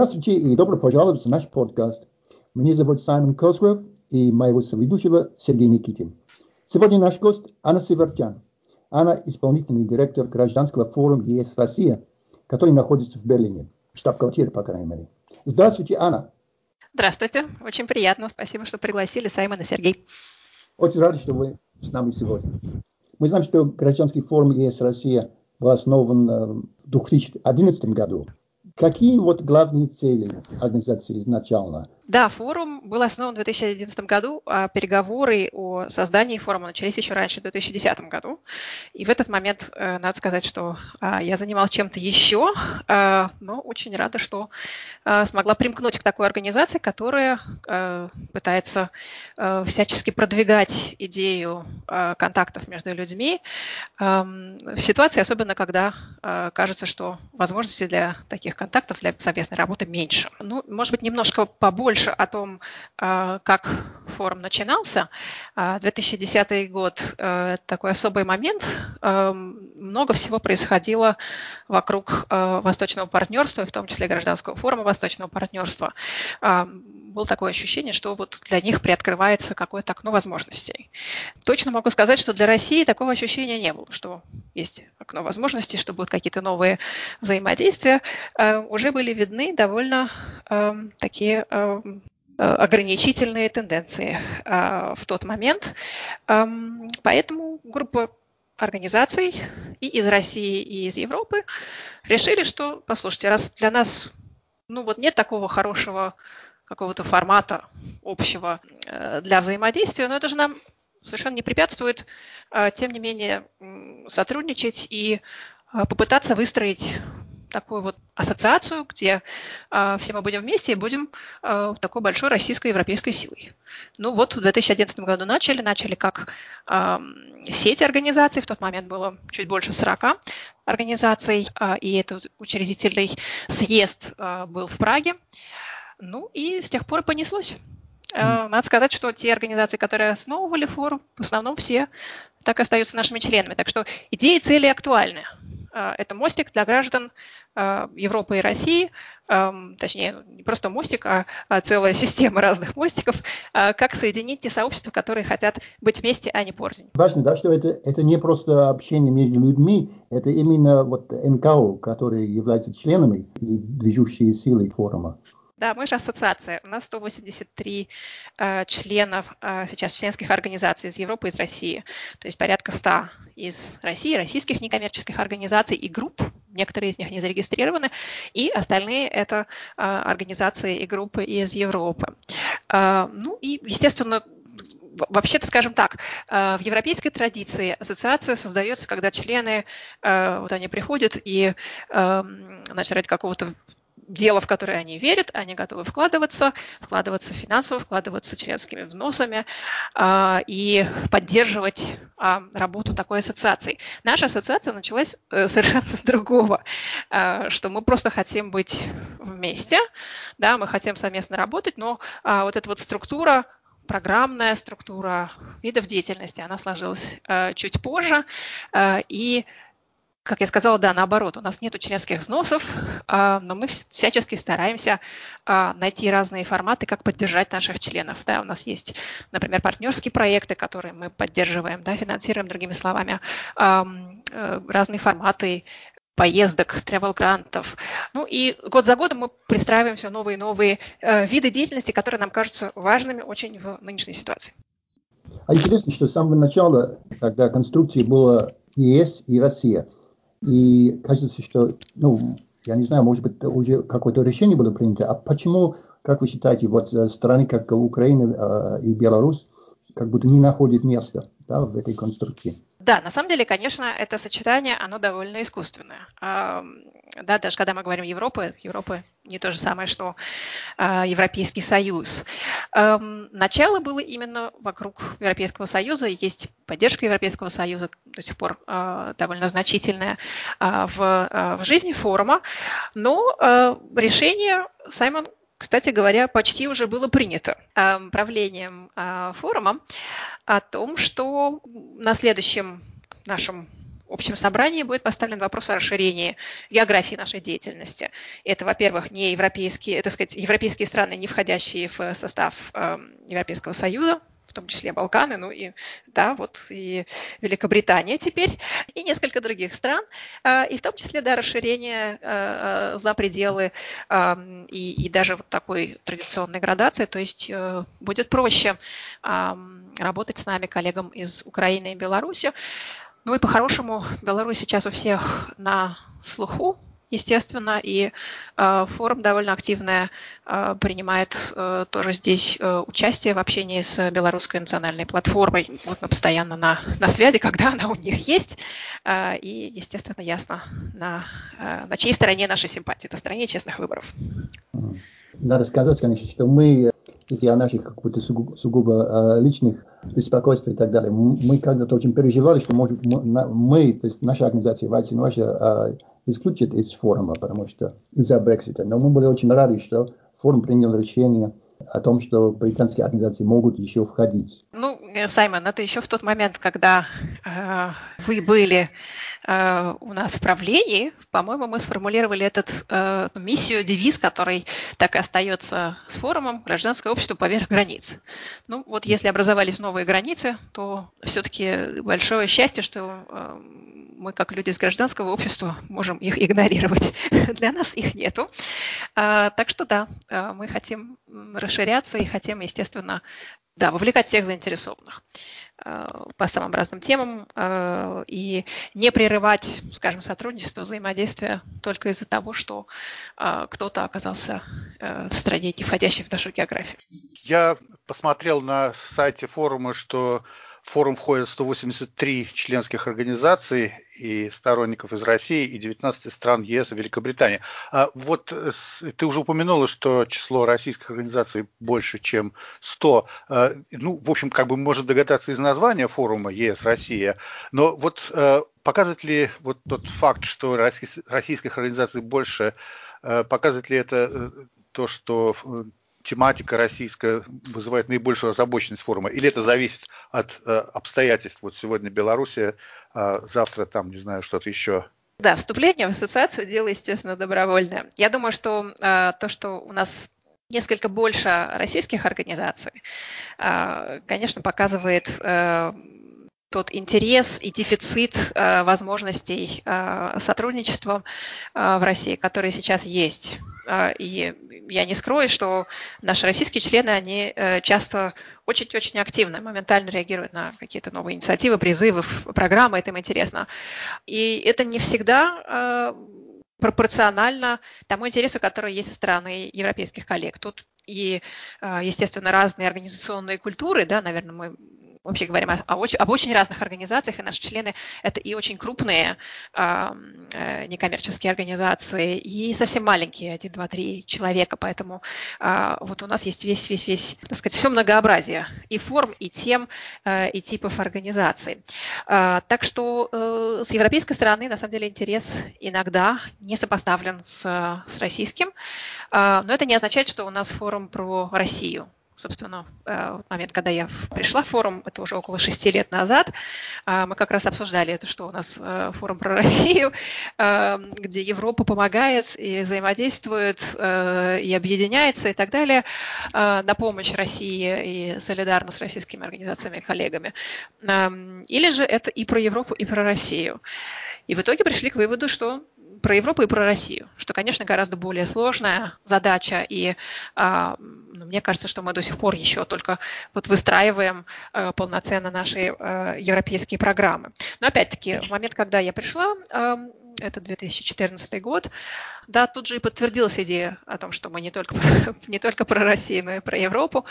Здравствуйте и добро пожаловать в наш подкаст. Меня зовут Саймон Косгров и моего соведущего Сергей Никитин. Сегодня наш гость Анна Севертян. Она исполнительный директор гражданского форума ЕС Россия, который находится в Берлине, штаб-квартира, по крайней мере. Здравствуйте, Анна. Здравствуйте, очень приятно. Спасибо, что пригласили Саймон и Сергей. Очень рад, что вы с нами сегодня. Мы знаем, что гражданский форум ЕС Россия был основан э, в 2011 году. Какие вот главные цели организации изначально? Да, форум был основан в 2011 году, а переговоры о создании форума начались еще раньше, в 2010 году. И в этот момент, э, надо сказать, что а, я занималась чем-то еще, а, но очень рада, что а, смогла примкнуть к такой организации, которая пытается всячески продвигать идею контактов между людьми в ситуации, особенно когда кажется, что возможностей для таких контактов, для совместной работы меньше. Ну, может быть, немножко побольше больше о том, а, как форум начинался. 2010 а, год э, – такой особый момент. Много всего происходило вокруг Восточного партнерства, в том числе гражданского форума Восточного партнерства. А, было такое ощущение, что вот для них приоткрывается какое-то окно возможностей. Точно могу сказать, что для России такого ощущения не было, что есть окно возможностей, что будут какие-то новые взаимодействия. Уже были видны довольно такие Э, ограничительные тенденции э, в тот момент. Эм, поэтому группа организаций и из России, и из Европы решили, что, послушайте, раз для нас ну вот нет такого хорошего какого-то формата общего э, для взаимодействия, но это же нам совершенно не препятствует, тем не менее, сотрудничать и попытаться выстроить такую вот ассоциацию, где э, все мы будем вместе и будем э, такой большой российско-европейской силой. Ну вот в 2011 году начали, начали как э, сеть организаций, в тот момент было чуть больше 40 организаций, э, и этот учредительный съезд э, был в Праге. Ну и с тех пор понеслось. Надо сказать, что те организации, которые основывали форум, в основном все так остаются нашими членами. Так что идеи и цели актуальны. Это мостик для граждан Европы и России, точнее, не просто мостик, а, а целая система разных мостиков, э, как соединить те сообщества, которые хотят быть вместе, а не порознь. Важно, да, что это, это не просто общение между людьми, это именно вот НКО, которые являются членами и движущие силы форума. Да, мы же ассоциация. У нас 183 э, членов э, сейчас членских организаций из Европы из России. То есть порядка 100 из России, российских некоммерческих организаций и групп. Некоторые из них не зарегистрированы. И остальные это э, организации и группы из Европы. Э, ну и, естественно, вообще-то, скажем так, э, в европейской традиции ассоциация создается, когда члены, э, вот они приходят и эм, значит, ради какого-то дело, в которое они верят, они готовы вкладываться, вкладываться финансово, вкладываться членскими взносами э, и поддерживать э, работу такой ассоциации. Наша ассоциация началась э, совершенно с другого, э, что мы просто хотим быть вместе, да, мы хотим совместно работать, но вот эта вот структура программная структура видов деятельности, она сложилась э, чуть позже, э, и как я сказала, да, наоборот, у нас нет членских взносов, а, но мы всячески стараемся а, найти разные форматы, как поддержать наших членов. Да, у нас есть, например, партнерские проекты, которые мы поддерживаем, да, финансируем, другими словами, э, разные форматы поездок, travel-грантов. Ну и год за годом мы пристраиваем все новые и новые э, виды деятельности, которые нам кажутся важными очень в нынешней ситуации. А интересно, что с самого начала тогда конструкции было ЕС и Россия – и кажется, что, ну, я не знаю, может быть, уже какое-то решение было принято. А почему, как вы считаете, вот э, страны, как Украина э, и Беларусь, как будто не находят места да, в этой конструкции? Да, на самом деле, конечно, это сочетание, оно довольно искусственное. Да, даже когда мы говорим Европа, Европа не то же самое, что а, Европейский Союз. Начало было именно вокруг Европейского Союза, есть поддержка Европейского Союза до сих пор а, довольно значительная а, в, в жизни форума, но решение Саймон кстати говоря, почти уже было принято правлением форума о том, что на следующем нашем общем собрании будет поставлен вопрос о расширении географии нашей деятельности. Это, во-первых, не европейские, это, сказать, европейские страны, не входящие в состав э, Европейского Союза, в том числе Балканы, ну и, да, вот и Великобритания теперь, и несколько других стран, а, и в том числе, да, расширение а, за пределы и, и даже вот такой традиционной градации, то есть э, будет проще работать с нами, коллегам из Украины и Беларуси. Ну и по-хорошему, Беларусь сейчас у всех на слуху, естественно, и э, форум довольно активно э, принимает э, тоже здесь э, участие в общении с белорусской национальной платформой. Вот мы постоянно на, на связи, когда она у них есть, э, и, естественно, ясно, на, э, на чьей стороне наши симпатии. Это стороне честных выборов. Надо сказать, конечно, что мы, если о наших каких-то сугубо, сугубо э, личных беспокойствах и так далее, мы когда-то очень переживали, что может, мы, то есть наша организация, Вайс Russia, исключит из форума, потому что из-за Брексита. Но мы были очень рады, что форум принял решение о том, что британские организации могут еще входить. Ну, Саймон, это еще в тот момент, когда э, вы были э, у нас в правлении, по-моему, мы сформулировали этот э, миссию, девиз, который так и остается с форумом «Гражданское общество поверх границ». Ну, вот если образовались новые границы, то все-таки большое счастье, что э, мы, как люди из гражданского общества, можем их игнорировать. Для нас их нету. А, так что да, а, мы хотим расширяться и хотим, естественно, да, вовлекать всех заинтересованных а, по самым разным темам и не прерывать, скажем, сотрудничество, взаимодействие только из-за того, что кто-то оказался в стране, не входящей в нашу географию. Я посмотрел на сайте форума, что в форум входят 183 членских организаций и сторонников из России и 19 стран ЕС и Великобритании. А вот э, ты уже упомянула, что число российских организаций больше, чем 100. А, ну, в общем, как бы можно догадаться из названия форума ЕС-Россия. Но вот э, показывает ли вот тот факт, что российских организаций больше, э, показывает ли это то, что тематика российская вызывает наибольшую озабоченность форума? Или это зависит от э, обстоятельств? Вот сегодня Белоруссия, э, завтра там, не знаю, что-то еще. Да, вступление в ассоциацию – дело, естественно, добровольное. Я думаю, что э, то, что у нас несколько больше российских организаций, э, конечно, показывает э, тот интерес и дефицит э, возможностей э, сотрудничества э, в России, который сейчас есть. И я не скрою, что наши российские члены, они часто очень-очень активно, моментально реагируют на какие-то новые инициативы, призывы, программы, это им интересно. И это не всегда пропорционально тому интересу, который есть со стороны европейских коллег. Тут и, естественно, разные организационные культуры, да, наверное, мы вообще говорим о, о, об очень разных организациях, и наши члены это и очень крупные э, некоммерческие организации, и совсем маленькие, один, два, три человека, поэтому э, вот у нас есть весь, весь, весь, так сказать, все многообразие и форм, и тем, э, и типов организаций. Э, так что э, с европейской стороны, на самом деле, интерес иногда не сопоставлен с, с российским, э, но это не означает, что у нас форум про Россию собственно, э, в момент, когда я пришла в форум, это уже около шести лет назад, э, мы как раз обсуждали это, что у нас э, форум про Россию, где Европа помогает и взаимодействует, и объединяется и так далее на помощь России и солидарно с российскими организациями и коллегами. Эм, или же это и про Европу, и про Россию. И в итоге пришли к выводу, что про Европу и про Россию, что, конечно, гораздо более сложная задача, и э, мне кажется, что мы до сих пор еще только вот выстраиваем э, полноценно наши э, европейские программы. Но опять-таки, в момент, когда я пришла, э, это 2014 год, да, тут же и подтвердилась идея о том, что мы не только про, не только про Россию, но и про Европу.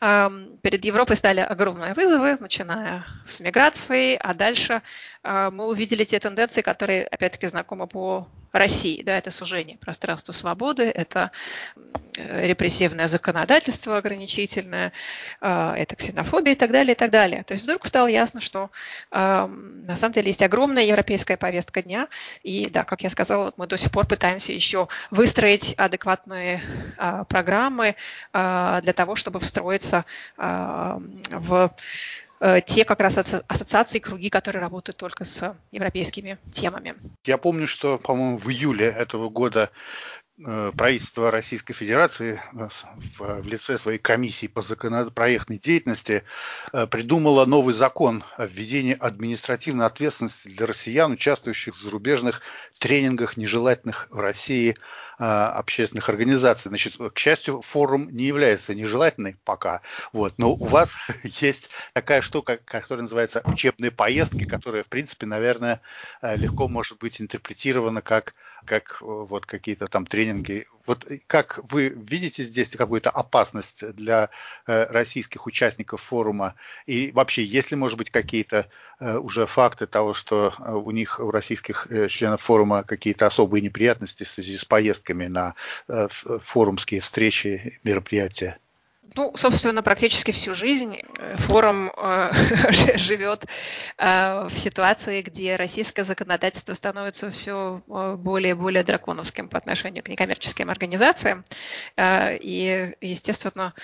Перед Европой стали огромные вызовы, начиная с миграции, а дальше мы увидели те тенденции, которые, опять-таки, знакомы по России. Да, это сужение пространства свободы, это репрессивное законодательство ограничительное, а, это ксенофобия и так далее, и так далее. То есть вдруг стало ясно, что на самом деле есть огромная европейская повестка дня, и да, как я сказала, мы до сих пор пытаемся еще выстроить адекватные а, программы для того, чтобы встроиться в э, те как раз ассоциации, круги, которые работают только с европейскими темами. Я помню, что, по-моему, в июле этого года Э, правительство Российской Федерации э, в лице своей комиссии по законопроектной деятельности э, придумало новый закон о введении административной ответственности для россиян, участвующих в зарубежных тренингах нежелательных в России общественных организаций. Значит, к счастью, форум не является нежелательной пока, вот, но у вас есть такая штука, которая называется учебные поездки, которая, в принципе, наверное, легко может быть интерпретирована как, как вот какие-то там тренинги тренинги. Вот как вы видите здесь какую-то опасность для э, российских участников форума? И вообще, есть ли, может быть, какие-то э, уже факты того, что э, у них, у российских членов форума какие-то особые неприятности в связи с поездками на форумские встречи, мероприятия? Ну, собственно, практически всю жизнь э, форум э, живет э, в ситуации, где российское законодательство становится все более и более драконовским по отношению к некоммерческим организациям. И, естественно,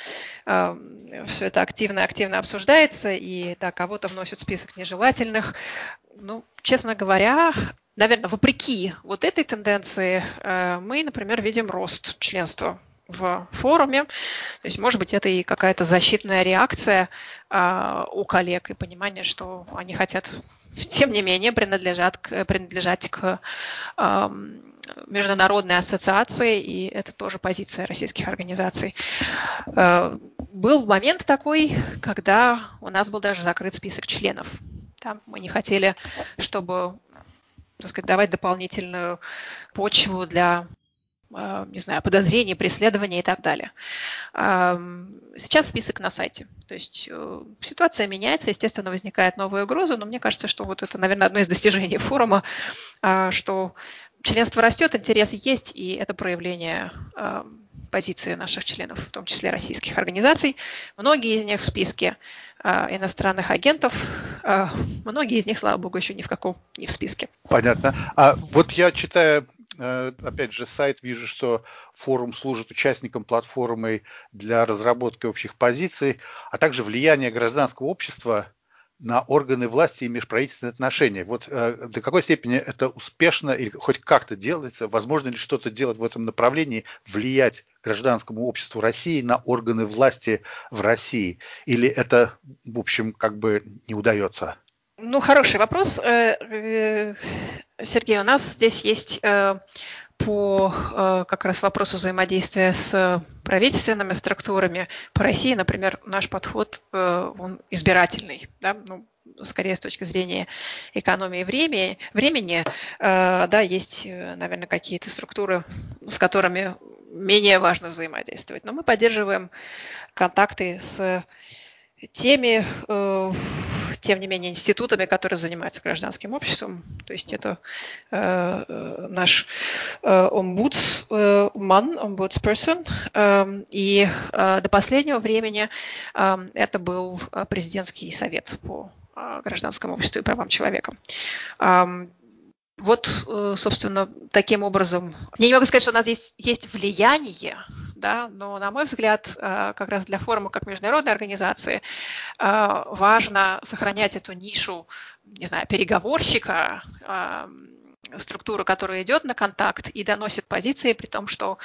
все это активно-активно обсуждается, и да, кого-то вносят в список нежелательных. Ну, честно говоря, наверное, вопреки вот этой тенденции, мы, например, видим рост членства в форуме. То есть, может быть, это и какая-то защитная реакция э, у коллег и понимание, что они хотят, тем не менее, принадлежат к, принадлежать к э, международной ассоциации, и это тоже позиция российских организаций. Э, был момент такой, когда у нас был даже закрыт список членов. Там мы не хотели, чтобы так сказать, давать дополнительную почву для не знаю, подозрений, преследования и так далее. Сейчас список на сайте. То есть э, ситуация меняется, естественно, возникает новая угроза, но мне кажется, что вот это, наверное, одно из достижений форума, а, что членство растет, интерес есть, и это проявление позиции наших членов, в том числе российских организаций. Многие из них в списке а, иностранных агентов, многие из них, слава богу, еще ни в каком не в списке. Понятно. А вот я читаю опять же, сайт, вижу, что форум служит участникам платформы для разработки общих позиций, а также влияние гражданского общества на органы власти и межправительственные отношения. Вот э, до какой степени это успешно или хоть как-то делается? Возможно ли что-то делать в этом направлении, влиять гражданскому обществу России на органы власти в России? Или это, в общем, как бы не удается? Ну, хороший вопрос. Э, э, Сергей, у нас здесь есть э, по как раз вопросу взаимодействия с правительственными структурами по России, например, наш подход, он избирательный, да, ну, скорее с точки зрения экономии времени, времени, да, есть, наверное, какие-то структуры, с которыми менее важно взаимодействовать, но мы поддерживаем контакты с теми тем не менее, институтами, которые занимаются гражданским обществом. То есть это э, э наш э, омбудсман, омбудсперсон. Э, и э, до последнего времени э, это был президентский совет по э, гражданскому обществу и правам человека. Вот, э, собственно, таким образом, я не могу сказать, что у нас есть, есть влияние, да, но, на мой взгляд, э, как раз для форума как международной организации э, важно сохранять эту нишу, не знаю, переговорщика, структуру, которая идет на контакт и доносит позиции, при том, что,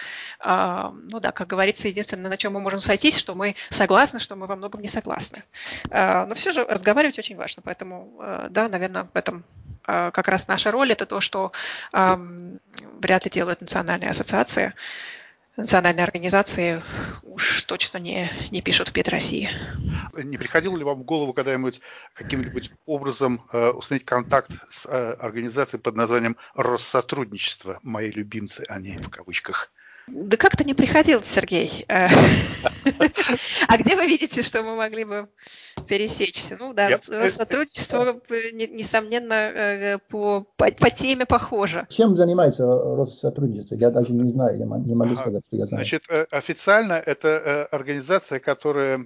ну да, как говорится, единственное, на чем мы можем сойтись, что мы согласны, что мы во многом не согласны. Но все же разговаривать очень важно, поэтому, да, наверное, в этом а, как раз наша роль это то, что вряд ли делают национальные ассоциации. Национальные организации уж точно не, не пишут в ПИД России. Не приходило ли вам в голову когда-нибудь каким-нибудь образом э, установить контакт с э, организацией под названием Россотрудничество? Мои любимцы, они в кавычках. Да как-то не приходилось, Сергей. Э, а где вы видите, что мы могли бы пересечься? Ну да, сотрудничество, несомненно, по, по, по теме похоже. Чем занимается Россотрудничество? Я даже не знаю, я не могу сказать, что я знаю. Значит, э, официально это э, организация, которая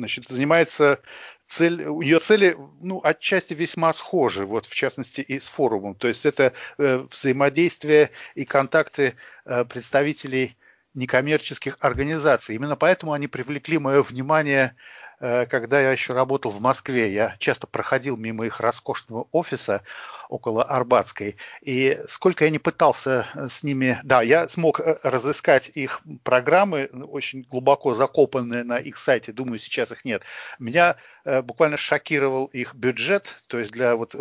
значит, занимается цель, ее цели, ну, отчасти весьма схожи, вот в частности и с форумом. То есть это э, взаимодействие и контакты э, представителей некоммерческих организаций. Именно поэтому они привлекли мое внимание когда я еще работал в Москве, я часто проходил мимо их роскошного офиса около Арбатской, и сколько я не пытался с ними... Да, я смог э, разыскать их программы, очень глубоко закопанные на их сайте, думаю, сейчас их нет. Меня буквально шокировал их бюджет, то есть для вот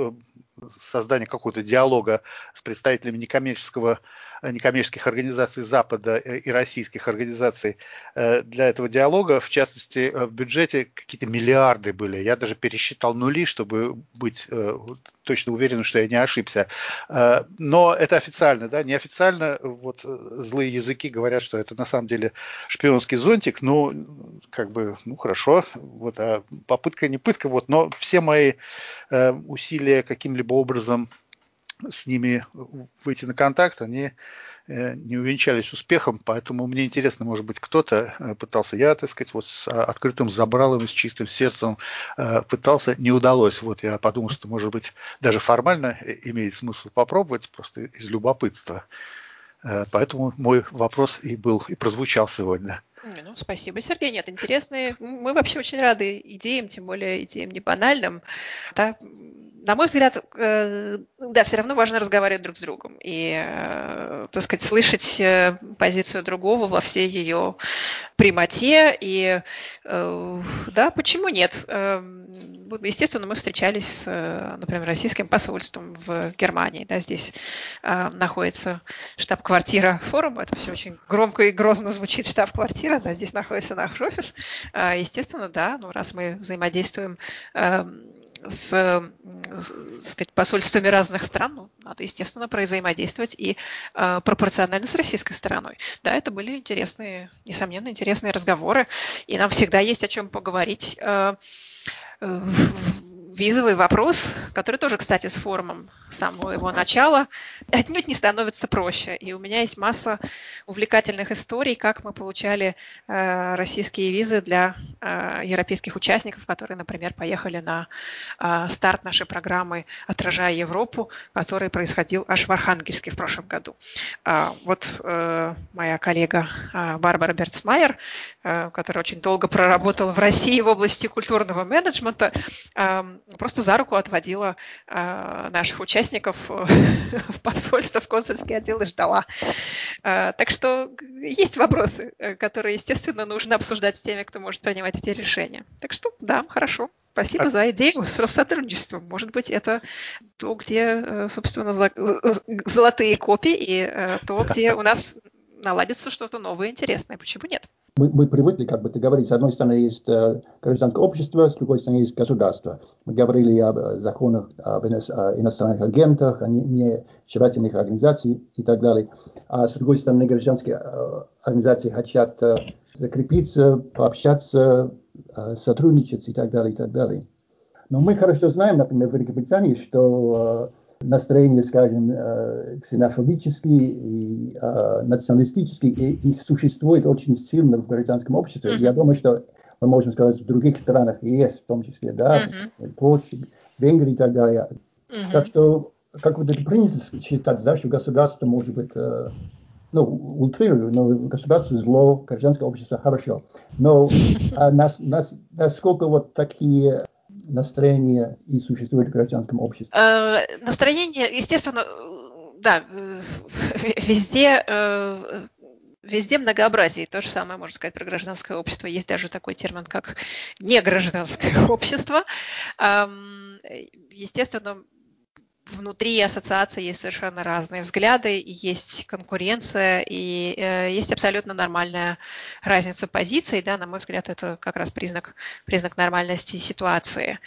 создания какого-то диалога с представителями некоммерческого, некоммерческих организаций Запада и российских организаций для этого диалога. В частности, в бюджете какие-то миллиарды были. Я даже пересчитал нули, чтобы быть э, точно уверен, что я не ошибся. Э, но это официально, да, неофициально вот злые языки говорят, что это на самом деле шпионский зонтик, ну, как бы, ну, хорошо, вот, а попытка не пытка, вот, но все мои э, усилия каким-либо образом с ними выйти на контакт, они Э, не увенчались успехом, поэтому мне интересно, может быть, кто-то э, пытался, я, так сказать, вот с а, открытым забралом с чистым сердцем э, пытался, не удалось. Вот я подумал, что, может быть, даже формально имеет смысл попробовать, просто из любопытства. Поэтому мой вопрос и был, и прозвучал сегодня. Ну, спасибо, Сергей. Нет, интересные. Мы вообще очень рады идеям, тем более идеям не банальным. Да, на мой взгляд, э, да, все равно важно разговаривать друг с другом и, э, так сказать, слышать э, позицию другого во всей ее прямоте. И, да, почему нет? Естественно, мы встречались с, например, российским посольством в Германии. Да, здесь находится штаб-квартира форума. Это все очень громко и грозно звучит штаб-квартира. Да, здесь находится наш офис. Естественно, да, ну, раз мы взаимодействуем с, с сказать, посольствами разных стран, ну, надо, естественно, взаимодействовать и э, пропорционально с российской стороной. Да, это были интересные, несомненно, интересные разговоры, и нам всегда есть о чем поговорить. Э, э, визовый вопрос, который тоже, кстати, с форумом самого его начала, отнюдь не становится проще. И у меня есть масса увлекательных историй, как мы получали э, российские визы для э, европейских участников, которые, например, поехали на э, старт нашей программы «Отражая Европу», который происходил аж в Архангельске в прошлом году. Э, вот э, моя коллега э, Барбара Берцмайер, э, которая очень долго проработала в России в области культурного менеджмента, э, просто за руку отводила э, наших участников э, в посольство, в консульский отдел и ждала. Э, так что есть вопросы, э, которые, естественно, нужно обсуждать с теми, кто может принимать эти решения. Так что, да, хорошо. Спасибо а... за идею с Россотрудничеством. Может быть, это то, где, э, собственно, золотые копии и то, где у нас наладится что-то новое, интересное. Почему нет? Мы, мы привыкли, как бы ты говоришь, с одной стороны есть э, гражданское общество, с другой стороны есть государство. Мы говорили об э, законах об иностранных агентах, о нежелательных организациях и так далее. А с другой стороны, гражданские э, организации хотят э, закрепиться, пообщаться, э, сотрудничать и так далее, и так далее. Но мы хорошо знаем, например, в Великобритании, что э, настроения, скажем, э, ксенофобические и э, националистические и, и существует очень сильно в гражданском обществе. Я думаю, что мы можем сказать, в других странах есть, в том числе, да, mm-hmm. Польше, Венгрии и так далее. Mm-hmm. Так что, как вот это принято считать, да, что государство может быть, э, ну, утрирую, но государство зло, гражданское общество хорошо. Но а нас, нас, насколько вот такие настроение и существует в гражданском обществе? Э, настроение, естественно, да, везде э, везде многообразие. То же самое можно сказать про гражданское общество. Есть даже такой термин, как негражданское общество. Естественно, внутри ассоциации есть совершенно разные взгляды, и есть конкуренция, и э, есть абсолютно нормальная разница позиций. Да, на мой взгляд, это как раз признак, признак нормальности ситуации.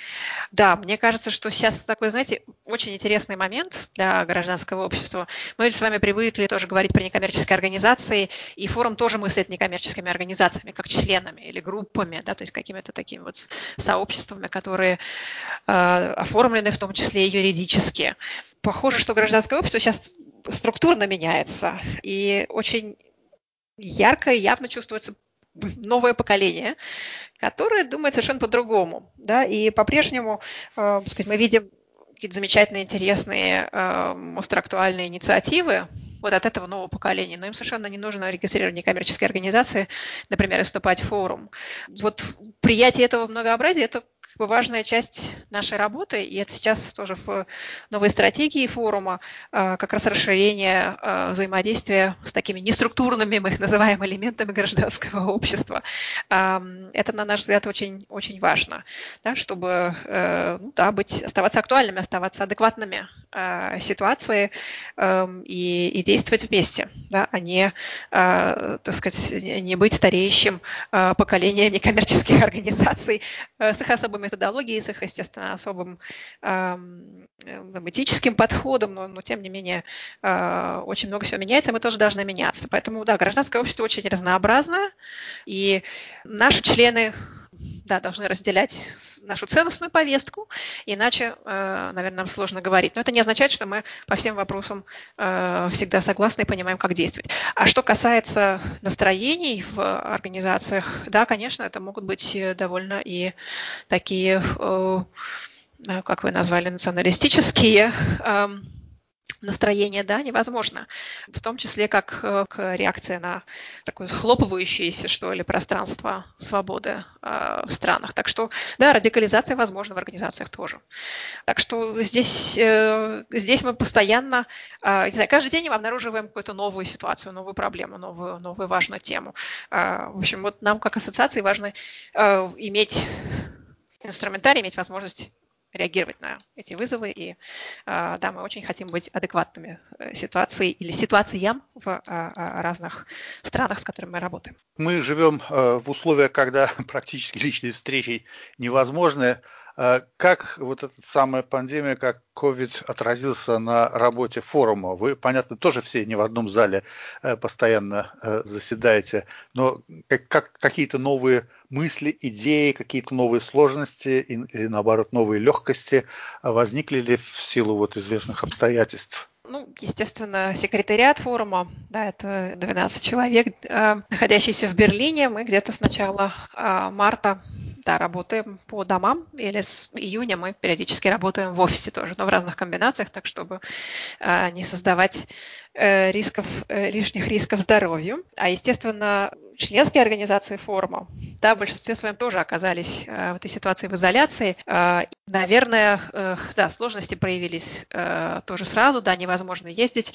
Да, мне кажется, что сейчас такой, знаете, очень интересный момент для гражданского общества. Мы с вами привыкли тоже говорить про некоммерческие организации, и форум тоже мыслит некоммерческими организациями, как членами или группами, да, то есть какими-то такими вот сообществами, которые э, оформлены в том числе юридически. Похоже, что гражданское общество сейчас структурно меняется, и очень ярко и явно чувствуется новое поколение, которое думает совершенно по-другому. Да? И по-прежнему э, сказать, мы видим какие-то замечательные, интересные, э, остроактуальные инициативы вот от этого нового поколения. Но им совершенно не нужно регистрировать некоммерческие организации, например, вступать в форум. Вот приятие этого многообразия – это важная часть нашей работы, и это сейчас тоже в новой стратегии форума а, как раз расширение а, взаимодействия с такими неструктурными, мы их называем, элементами гражданского общества. Это, на наш взгляд, очень, очень важно, да, чтобы э, ну, да, быть, оставаться актуальными, оставаться адекватными а, ситуации эм, и, и действовать вместе, да, а не, так сказать, не быть стареющим поколением некоммерческих организаций э, с их особыми методологией, с их, естественно, особым этическим подходом, но, но тем не менее э, очень много всего меняется, мы тоже должны меняться. Поэтому, да, гражданское общество очень разнообразное, и наши члены да, должны разделять нашу ценностную повестку, иначе, э, наверное, нам сложно говорить. Но это не означает, что мы по всем вопросам э, всегда согласны и понимаем, как действовать. А что касается настроений в организациях, да, конечно, это могут быть довольно и такие, э, как вы назвали, националистические эм, настроение, да, невозможно. В том числе как, э, как реакция на такое захлопывающееся, что ли, пространство свободы э, в странах. Так что, да, радикализация возможна в организациях тоже. Так что здесь, э, здесь мы постоянно, э, не знаю, каждый день мы обнаруживаем какую-то новую ситуацию, новую проблему, новую, новую важную тему. Э, в общем, вот нам как ассоциации важно э, иметь инструментарий, иметь возможность реагировать на эти вызовы. И а, да, мы очень хотим быть адекватными э, ситуации или ситуациям в а, а, разных странах, с которыми мы работаем. Мы живем э, в условиях, когда практически личные встречи невозможны. А как вот эта самая пандемия, как COVID отразился на работе форума? Вы, понятно, тоже все не в одном зале э, постоянно э, заседаете, но как, как, какие-то новые мысли, идеи, какие-то новые сложности или, наоборот, новые легкости возникли ли в силу вот известных обстоятельств? Ну, естественно, секретариат форума, да, это 12 человек, э, находящиеся в Берлине. Мы где-то с начала марта да, работаем по домам, или с июня мы периодически работаем в офисе тоже, но в разных комбинациях, так чтобы э, не создавать э, рисков, э, лишних рисков здоровью. А, естественно, членские организации форума, да, в большинстве своем тоже оказались э, в этой ситуации в изоляции. Э, наверное, э, да, сложности проявились тоже сразу, да, невозможно ездить.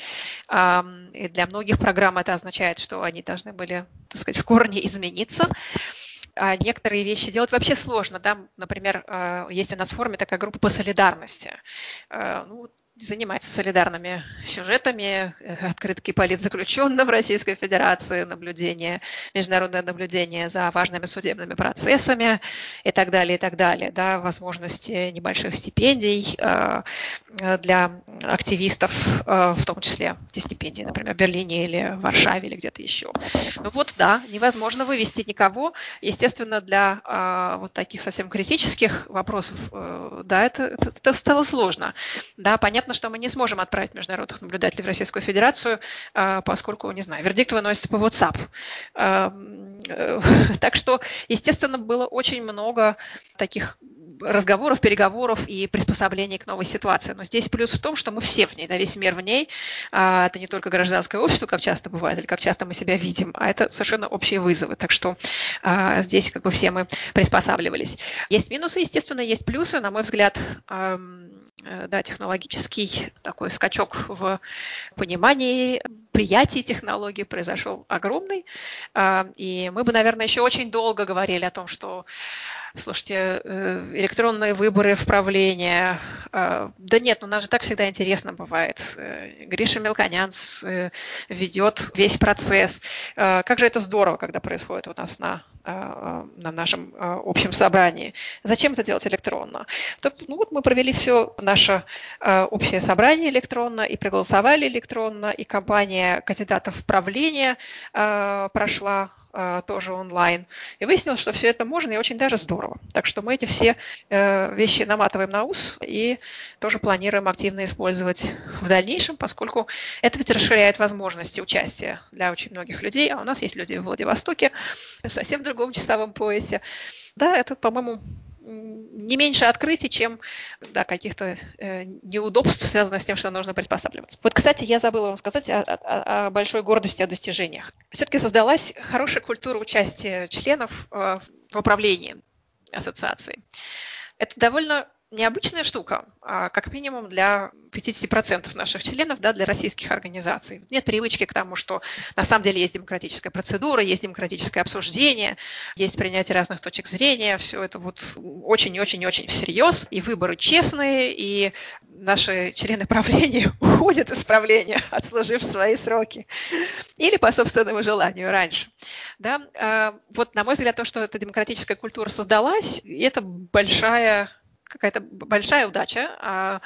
И для многих программ это означает, что они должны были, так сказать, в корне измениться а некоторые вещи делать вообще сложно. Да? Например, есть у нас в форуме такая группа по солидарности. Ну, занимается солидарными сюжетами, э, открытки политзаключенных в Российской Федерации, наблюдение, международное наблюдение за важными судебными процессами и так далее, и так далее. Да, возможности небольших стипендий э, для активистов, э, в том числе эти стипендии, например, в Берлине или в Варшаве или где-то еще. Ну вот, да, невозможно вывести никого. Естественно, для вот таких совсем критических вопросов, да, это, это, стало сложно. Да, понятно, понятно, что мы не сможем отправить международных наблюдателей в Российскую Федерацию, а, поскольку, не знаю, вердикт выносится по WhatsApp. А, э, так что, естественно, было очень много таких разговоров, переговоров и приспособлений к новой ситуации. Но здесь плюс в том, что мы все в ней, да, весь мир в ней. А, это не только гражданское общество, как часто бывает, или как часто мы себя видим, а это совершенно общие вызовы. Так что здесь как бы все мы приспосабливались. Есть минусы, естественно, есть плюсы. На мой взгляд, да, технологический такой скачок в понимании, приятии технологий произошел огромный. А, и мы бы, наверное, еще очень долго говорили о том, что Слушайте, э, электронные выборы в правление. Э, да нет, ну нас же так всегда интересно бывает. Э, Гриша Мелконян ведет весь процесс. Как же это здорово, когда происходит у нас на, на нашем общем собрании. Зачем это делать электронно? Ну вот мы провели все наше общее собрание электронно и проголосовали электронно, и компания кандидатов в правление прошла а, тоже онлайн. И выяснилось, что все это можно и очень даже здорово. Так что мы эти все э, вещи наматываем на ус и тоже планируем активно использовать в дальнейшем, поскольку это ведь расширяет возможности участия для очень многих людей. А у нас есть люди в Владивостоке, в совсем другом часовом поясе. Да, это, по-моему, не меньше открытий, чем да, каких-то э, неудобств, связанных с тем, что нужно приспосабливаться. Вот, кстати, я забыла вам сказать о, о, о большой гордости, о достижениях. Все-таки создалась хорошая культура участия членов э, в управлении ассоциацией. Это довольно необычная штука, а как минимум для 50% наших членов, да, для российских организаций. Нет привычки к тому, что на самом деле есть демократическая процедура, есть демократическое обсуждение, есть принятие разных точек зрения, все это вот очень-очень-очень всерьез, и выборы честные, и наши члены правления уходят из правления, отслужив свои сроки, или по собственному желанию раньше. Да? А, вот, на мой взгляд, то, что эта демократическая культура создалась, это большая какая-то большая удача, а,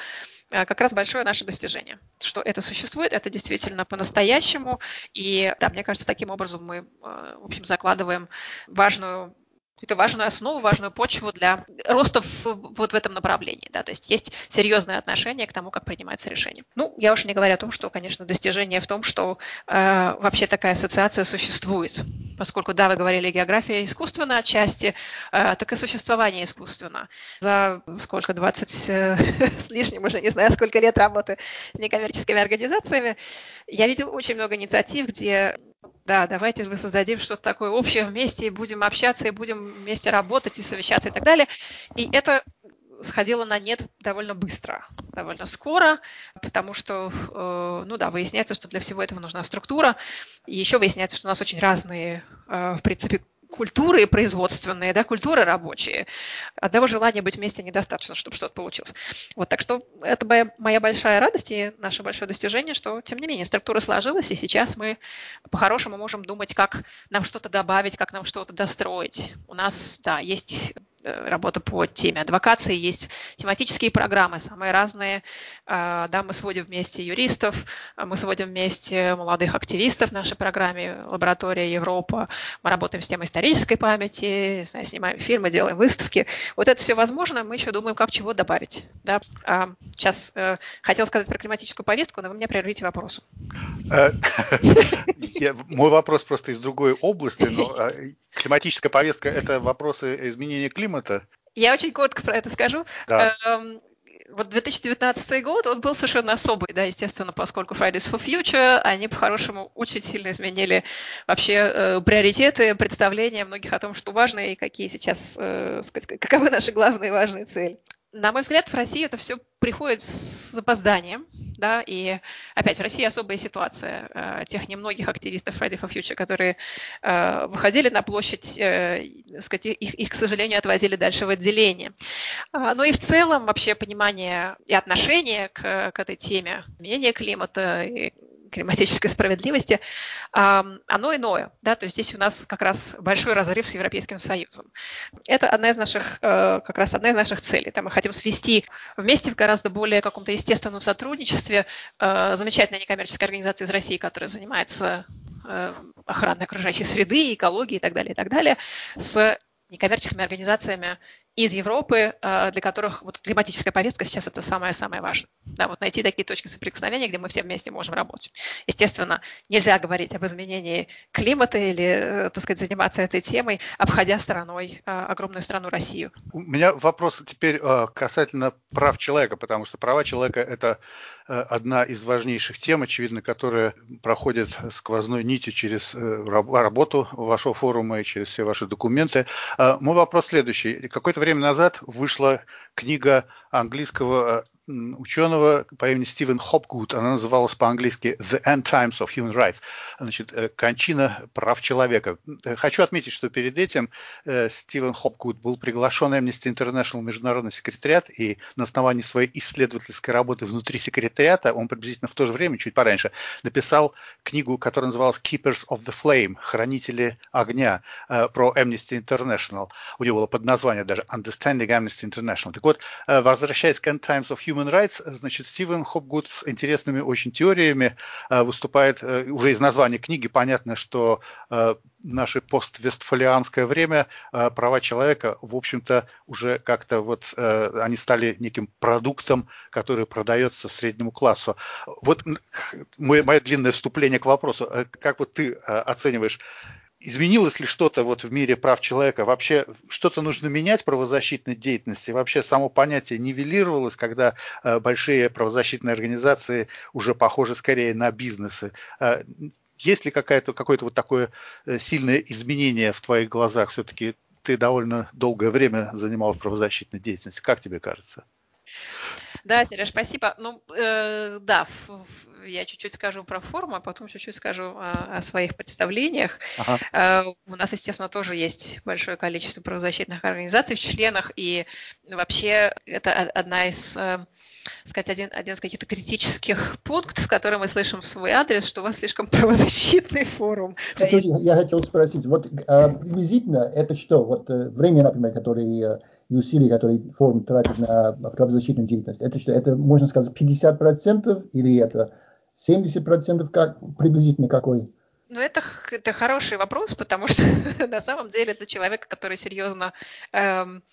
а как раз большое наше достижение, что это существует, это действительно по-настоящему. И да, мне кажется, таким образом мы, а, в общем, закладываем важную какую-то важную основу, важную почву для роста в, вот в этом направлении. Да? То есть есть серьезное отношение к тому, как принимается решение. Ну, я уж не говорю о том, что, конечно, достижение в том, что э, вообще такая ассоциация существует. Поскольку, да, вы говорили, география искусственна отчасти, э, так и существование искусственно. За сколько, 20 э, с лишним, уже не знаю, сколько лет работы с некоммерческими организациями, я видел очень много инициатив, где да, давайте мы создадим что-то такое общее вместе, и будем общаться, и будем вместе работать, и совещаться, и так далее. И это сходило на нет довольно быстро, довольно скоро, потому что, э, ну да, выясняется, что для всего этого нужна структура, и еще выясняется, что у нас очень разные, э, в принципе, культуры производственные, да, культуры рабочие. Одного желания быть вместе недостаточно, чтобы что-то получилось. Вот, так что это моя, моя большая радость и наше большое достижение, что, тем не менее, структура сложилась, и сейчас мы по-хорошему можем думать, как нам что-то добавить, как нам что-то достроить. У нас, да, есть работа по теме адвокации, есть тематические программы, самые разные. А, да, мы сводим вместе юристов, а мы сводим вместе молодых активистов в нашей программе «Лаборатория Европа». Мы работаем с темой исторической памяти, снимаем фильмы, делаем выставки. Вот это все возможно, мы еще думаем, как чего добавить. Да? Сейчас э, хотел сказать про климатическую повестку, но вы меня прервите вопросом. Э, мой вопрос просто из другой области, но климатическая повестка – это вопросы изменения климата, климата? Я очень коротко про это скажу. Да. Эм, вот 2019 год, он был совершенно особый, да, естественно, поскольку Fridays for Future, они по-хорошему очень сильно изменили вообще э, приоритеты, представления многих о том, что важно и какие сейчас, э, сказать, каковы наши главные важные цели на мой взгляд, в России это все приходит с запозданием, да, и опять в России особая ситуация э, тех немногих активистов Friday for Future, которые э, выходили на площадь, э, сказать, их, их, к сожалению, отвозили дальше в отделение. А, но и в целом вообще понимание и отношение к, к этой теме, изменения климата, и климатической справедливости, оно иное. Да? То есть здесь у нас как раз большой разрыв с Европейским Союзом. Это одна из наших, э, как раз одна из наших целей. Там мы хотим свести вместе в гораздо более каком-то естественном сотрудничестве э, замечательной некоммерческой организации из России, которая занимается э, охраной окружающей среды, экологии и так далее, и так далее, с некоммерческими организациями из Европы, э, для которых вот климатическая повестка сейчас это самое-самое важное. Да, вот найти такие точки соприкосновения, где мы все вместе можем работать. Естественно, нельзя говорить об изменении климата или, э, так сказать, заниматься этой темой, обходя стороной э, огромную страну Россию. У меня вопрос теперь касательно прав человека, потому что права человека – это одна из важнейших тем, очевидно, которая проходит сквозной нитью через работу вашего форума и через все ваши документы. Мой вопрос следующий. Какой-то время назад вышла книга английского ученого по имени Стивен Хопгуд. Она называлась по-английски «The End Times of Human Rights», значит, э, «Кончина прав человека». Э, хочу отметить, что перед этим э, Стивен Хопгуд был приглашен Amnesty International международный секретариат, и на основании своей исследовательской работы внутри секретариата он приблизительно в то же время, чуть пораньше, написал книгу, которая называлась «Keepers of the Flame», «Хранители огня», про Amnesty International. У него было под название даже «Understanding Amnesty International». Так вот, возвращаясь к «End Times of Human Human Rights, значит, Стивен Хопгуд с интересными очень теориями э, выступает, э, уже из названия книги понятно, что э, наше поствестфалианское время права человека, в общем-то, уже как-то вот они стали неким продуктом, который продается среднему классу. Вот мое, мое длинное вступление к вопросу. Как вот ты оцениваешь изменилось ли что-то вот в мире прав человека? Вообще что-то нужно менять правозащитной деятельности? Вообще само понятие нивелировалось, когда э, большие правозащитные организации уже похожи скорее на бизнесы? Э, есть ли какое-то какое-то вот такое э, сильное изменение в твоих глазах? Все-таки ты довольно долгое время занималась правозащитной деятельностью. Как тебе кажется? Да, Сереж, спасибо. Ну, э, да, я чуть-чуть скажу про форму, а потом чуть-чуть скажу о, о своих представлениях. Ага. Э, у нас, естественно, тоже есть большое количество правозащитных организаций в членах, и вообще это одна из э, сказать, один, один из каких-то критических пунктов, которые мы слышим в свой адрес, что у вас слишком правозащитный форум. Кстати, я хотел спросить, вот а, приблизительно это что? Вот э, время, например, которое и усилия, которые форум тратит на правозащитную деятельность, это что? Это, можно сказать, 50% или это 70% как, приблизительно какой? Ну, это, это хороший вопрос, потому что на самом деле это человек, который серьезно эм,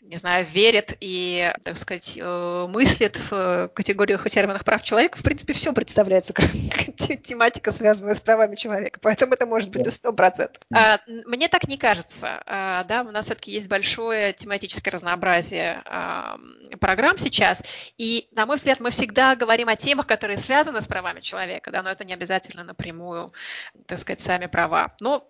не знаю, верит и, так сказать, э, мыслит в категориях и терминах прав человека, в принципе, все представляется как тематика, связанная с правами человека. Поэтому это может быть и сто процентов. А, мне так не кажется. А, да, у нас все-таки есть большое тематическое разнообразие а, программ сейчас. И, на мой взгляд, мы всегда говорим о темах, которые связаны с правами человека, да, но это не обязательно напрямую, так сказать, сами права. Но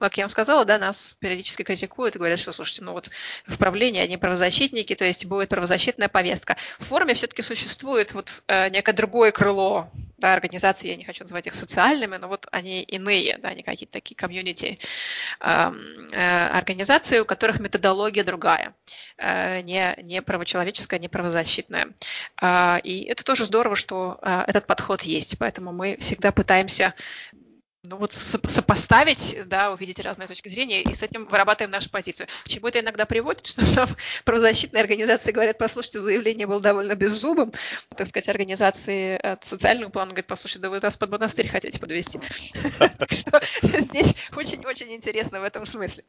как я вам сказала, да, нас периодически критикуют и говорят, что, слушайте, ну вот в правлении они правозащитники, то есть будет правозащитная повестка. В форуме все-таки существует вот э, некое другое крыло да, организации, я не хочу называть их социальными, но вот они иные, да, они какие-то такие комьюнити э, э, организации, у которых методология другая, э, не, не правочеловеческая, не правозащитная. И это тоже здорово, что этот подход есть, поэтому мы всегда пытаемся ну вот сопоставить, да, увидеть разные точки зрения и с этим вырабатываем нашу позицию. К чему это иногда приводит, что нам правозащитные организации говорят, послушайте, заявление было довольно беззубым, так сказать, организации от социального плана говорят, послушайте, да вы нас под монастырь хотите подвести. Так что здесь очень-очень интересно в этом смысле.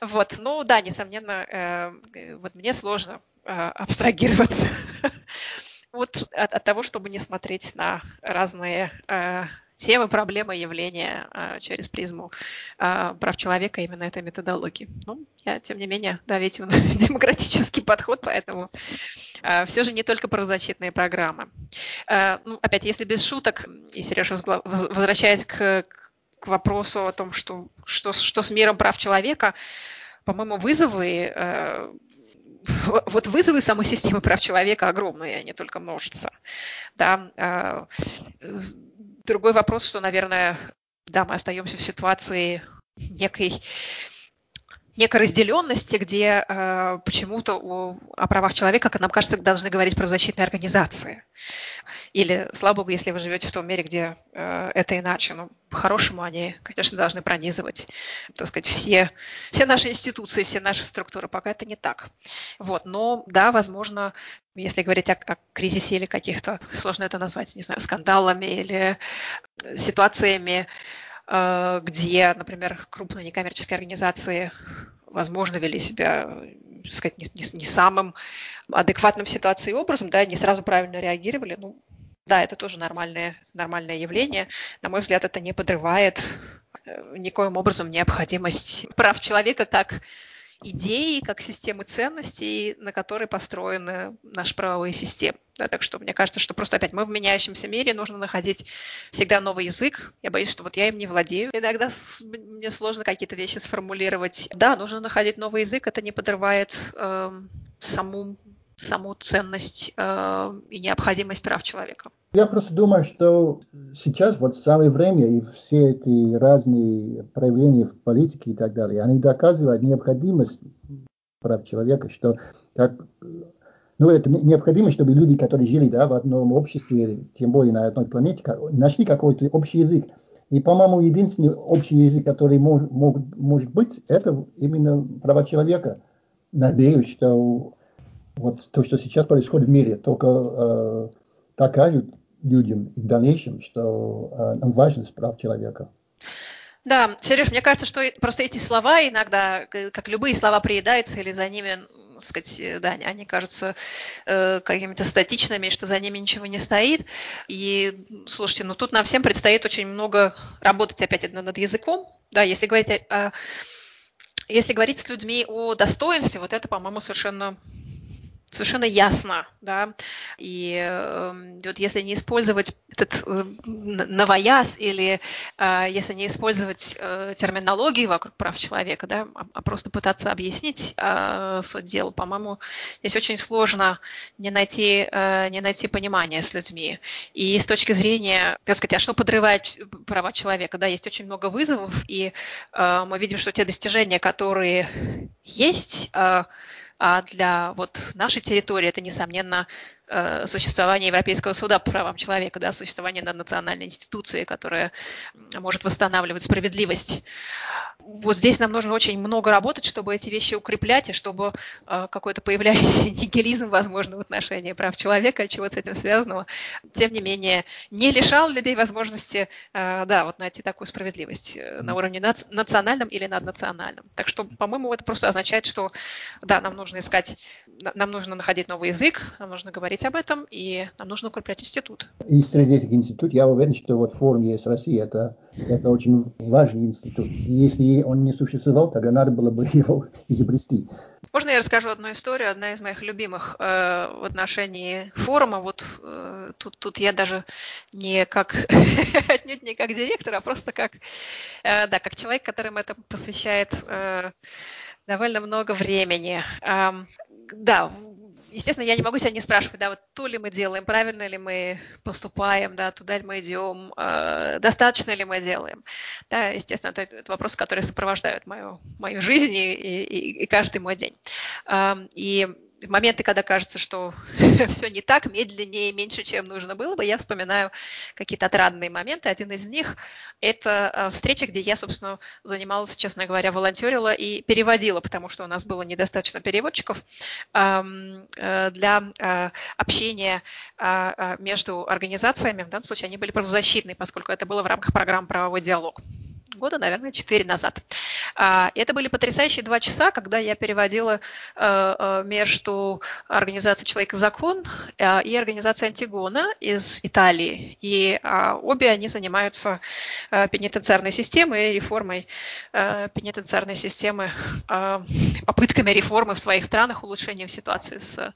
Вот, ну да, несомненно, э, вот мне сложно э, абстрагироваться вот от, того, чтобы не смотреть на разные э, темы, проблемы, явления а, через призму а, прав человека именно этой методологии. Ну, я, тем не менее, да, ведь демократический подход, поэтому а, все же не только правозащитные программы. Ну, опять, если без шуток, и Сережа, возвращаясь к, к вопросу о том, что, что, что с миром прав человека, по-моему, вызовы вот вызовы самой системы прав человека огромные, они только множатся. Да, Другой вопрос, что, наверное, да, мы остаемся в ситуации некой некой разделенности, где э, почему-то о, правах человека, как нам кажется, должны говорить правозащитные организации. Или, слава богу, если вы живете в том мире, где э, это иначе. Ну, по-хорошему они, конечно, должны пронизывать, так сказать, все, все наши институции, все наши структуры. Пока это не так. Вот. Но, да, возможно, если говорить о, о кризисе или каких-то, сложно это назвать, не знаю, скандалами или ситуациями, Э, где, например, крупные некоммерческие организации, возможно, вели себя, сказать, не, не, не самым адекватным в ситуации образом, да, не сразу правильно реагировали. Ну, да, это тоже нормальное, нормальное явление. На мой взгляд, это не подрывает э, никоим образом необходимость прав человека как идеи, как системы ценностей, на которой построены наши правовые системы. Да, так что мне кажется, что просто опять мы в меняющемся мире, нужно находить всегда новый язык. Я боюсь, что вот я им не владею. Иногда мне сложно какие-то вещи сформулировать. Да, нужно находить новый язык, это не подрывает э, саму саму ценность э, и необходимость прав человека. Я просто думаю, что сейчас вот самое время и все эти разные проявления в политике и так далее, они доказывают необходимость прав человека, что как ну, это необходимо, чтобы люди, которые жили да, в одном обществе, тем более на одной планете, нашли какой-то общий язык. И, по-моему, единственный общий язык, который мог, мог, может быть, это именно права человека. Надеюсь, что вот то, что сейчас происходит в мире, только э, докажет людям в дальнейшем, что э, нам важность прав человека. Да, Сереж, мне кажется, что просто эти слова иногда, как любые слова, приедаются или за ними, так сказать, да, они кажутся э, какими-то статичными, что за ними ничего не стоит. И, слушайте, ну тут нам всем предстоит очень много работать опять над языком, Да, если говорить о, если говорить с людьми о достоинстве, вот это, по-моему, совершенно совершенно ясно, да, и э, вот если не использовать этот э, новояз или э, если не использовать э, терминологии вокруг прав человека, да, а, а просто пытаться объяснить э, суть дела, по-моему, здесь очень сложно не найти, э, не найти понимания с людьми. И с точки зрения, так сказать, а что подрывает права человека, да, есть очень много вызовов, и э, мы видим, что те достижения, которые есть, э, а для вот нашей территории это, несомненно, существование Европейского суда по правам человека, да, существование национальной институции, которая может восстанавливать справедливость. Вот здесь нам нужно очень много работать, чтобы эти вещи укреплять, и чтобы э, какой-то появляющийся нигилизм, возможно, в отношении прав человека, чего с этим связанного, тем не менее, не лишал людей возможности, э, да, вот найти такую справедливость э, на уровне наци- национальном или наднациональном. Так что, по-моему, это просто означает, что, да, нам нужно искать, нам нужно находить новый язык, нам нужно говорить говорить об этом, и нам нужно укреплять институт. И среди этих институтов я уверен, что вот форум ЕС России это, это очень важный институт. И если он не существовал, тогда надо было бы его изобрести. Можно я расскажу одну историю, одна из моих любимых э, в отношении форума. Вот э, тут, тут я даже не как отнюдь не как директор, а просто как э, да, как человек, которым это посвящает э, довольно много времени. Э, да, естественно, я не могу себя не спрашивать, да, вот то ли мы делаем, правильно ли мы поступаем, да, туда ли мы идем, э, достаточно ли мы делаем. Да, естественно, это, это вопросы, которые сопровождают мою, мою жизнь и, и, и каждый мой день. Э, и моменты, когда кажется, что все не так, медленнее, меньше, чем нужно было бы, я вспоминаю какие-то отрадные моменты. Один из них – это э, встреча, где я, собственно, занималась, честно говоря, волонтерила и переводила, потому что у нас было недостаточно переводчиков э, для э, общения между организациями. В данном случае они были правозащитные, поскольку это было в рамках программы «Правовой диалог» года, наверное, четыре назад. А, это были потрясающие два часа, когда я переводила э, э, между организацией «Человек и закон» э, и организацией «Антигона» из Италии. И а, обе они занимаются пенитенциарной системой и реформой пенитенциарной системы, попытками реформы в своих странах, улучшением ситуации с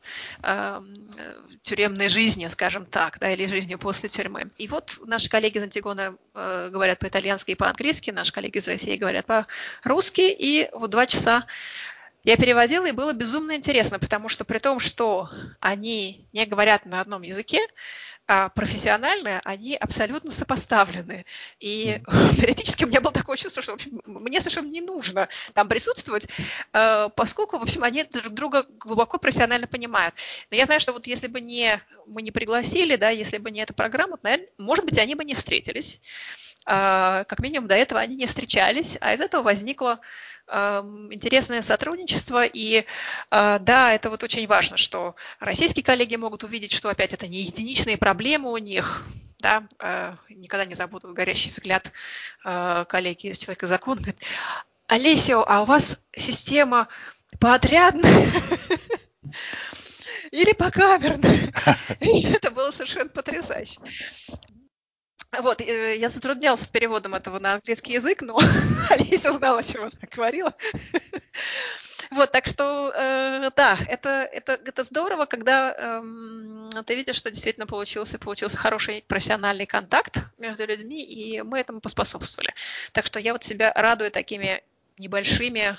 тюремной жизнью, скажем так, да, или жизнью после тюрьмы. И вот наши коллеги из Антигона говорят по-итальянски и по-английски, наши коллеги из России говорят по-русски, и вот два часа я переводила, и было безумно интересно, потому что при том, что они не говорят на одном языке, а профессионально они абсолютно сопоставлены. И периодически у меня было такое чувство, что в общем, мне совершенно не нужно там присутствовать, э, поскольку, в общем, они друг друга глубоко профессионально понимают. Но я знаю, что вот если бы не, мы не пригласили, да, если бы не эта программа, наверное, может быть, они бы не встретились. А, как минимум до этого они не встречались, а из этого возникло интересное сотрудничество. И а, да, это вот очень важно, что российские коллеги могут увидеть, что опять это не единичные проблемы у них. Да, а, никогда не забуду горящий взгляд коллеги из «Человека закон». Говорит, Олесио, а у вас система поотрядная? или покамерная. это было совершенно потрясающе. Вот, э, я затруднялась с переводом этого на английский язык, но Олеся знала, о чем она говорила. Вот, так что, э, да, это, это, это здорово, когда э, ты видишь, что действительно получился, получился хороший профессиональный контакт между людьми, и мы этому поспособствовали. Так что я вот себя радую такими небольшими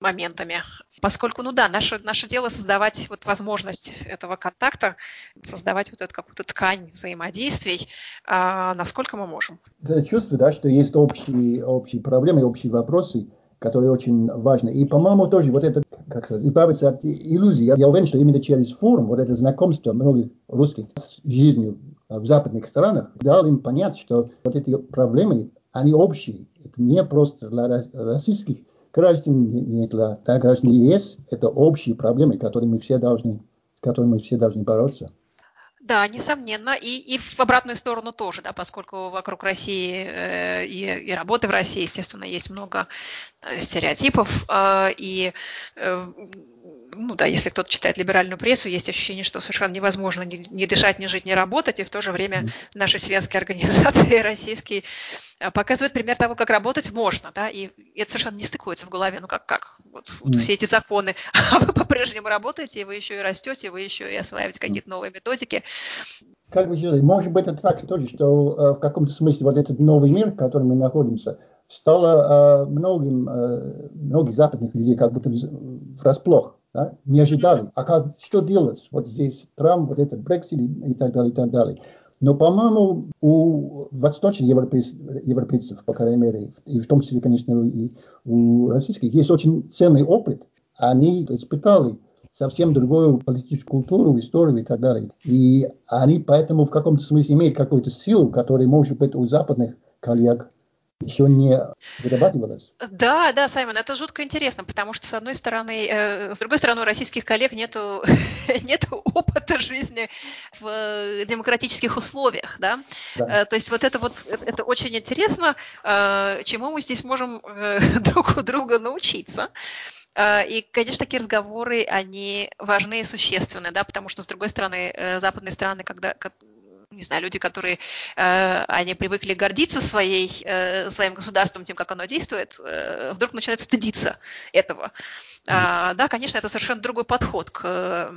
моментами. Поскольку, ну да, наше, наше дело создавать вот возможность этого контакта, создавать вот эту какую-то ткань взаимодействий, а, насколько мы можем. Я чувствую, да, что есть общие, общие проблемы, общие вопросы, которые очень важны. И, по-моему, тоже вот это, как сказать, избавиться от иллюзий. Я уверен, что именно через форум, вот это знакомство многих русских с жизнью в западных странах, дал им понять, что вот эти проблемы, они общие. Это не просто для российских граждан, да, граждан ЕС, это общие проблемы, которые мы все должны, с которыми мы все должны бороться. Да, несомненно. И, и в обратную сторону тоже, да, поскольку вокруг России э, и, и работы в России, естественно, есть много э, стереотипов. Э, и, э, ну да, если кто-то читает либеральную прессу, есть ощущение, что совершенно невозможно ни, ни дышать, ни жить, ни работать. И в то же время наши членские организации российские э, показывает пример того, как работать можно, да, и это совершенно не стыкуется в голове, ну как, как, вот, вот mm. все эти законы, а вы по-прежнему работаете, вы еще и растете, вы еще и осваиваете какие-то новые методики. Как вы считаете, может быть это так тоже, что э, в каком-то смысле вот этот новый мир, в котором мы находимся, стало э, многим, э, многих западных людей как будто врасплох, да? не ожидали. А как, что делать? Вот здесь Трамп, вот этот Брексит и так далее, и так далее. Но, по-моему, у восточных европейцев, по крайней мере, и в том числе, конечно, и у российских, есть очень ценный опыт. Они испытали совсем другую политическую культуру, историю и так далее. И они поэтому в каком-то смысле имеют какую-то силу, которая может быть у западных коллег еще не вырабатывалось. Да, да, Саймон, это жутко интересно, потому что, с одной стороны, э, с другой стороны, у российских коллег нету, нету опыта жизни в демократических условиях, да? да. Э, то есть вот это вот, это очень интересно, э, чему мы здесь можем э, друг у друга научиться. Э, и, конечно, такие разговоры, они важны и существенны, да, потому что, с другой стороны, э, западные страны, когда не знаю, люди, которые, э, они привыкли гордиться своей, э, своим государством, тем, как оно действует, э, вдруг начинают стыдиться этого. А, да, конечно, это совершенно другой подход к,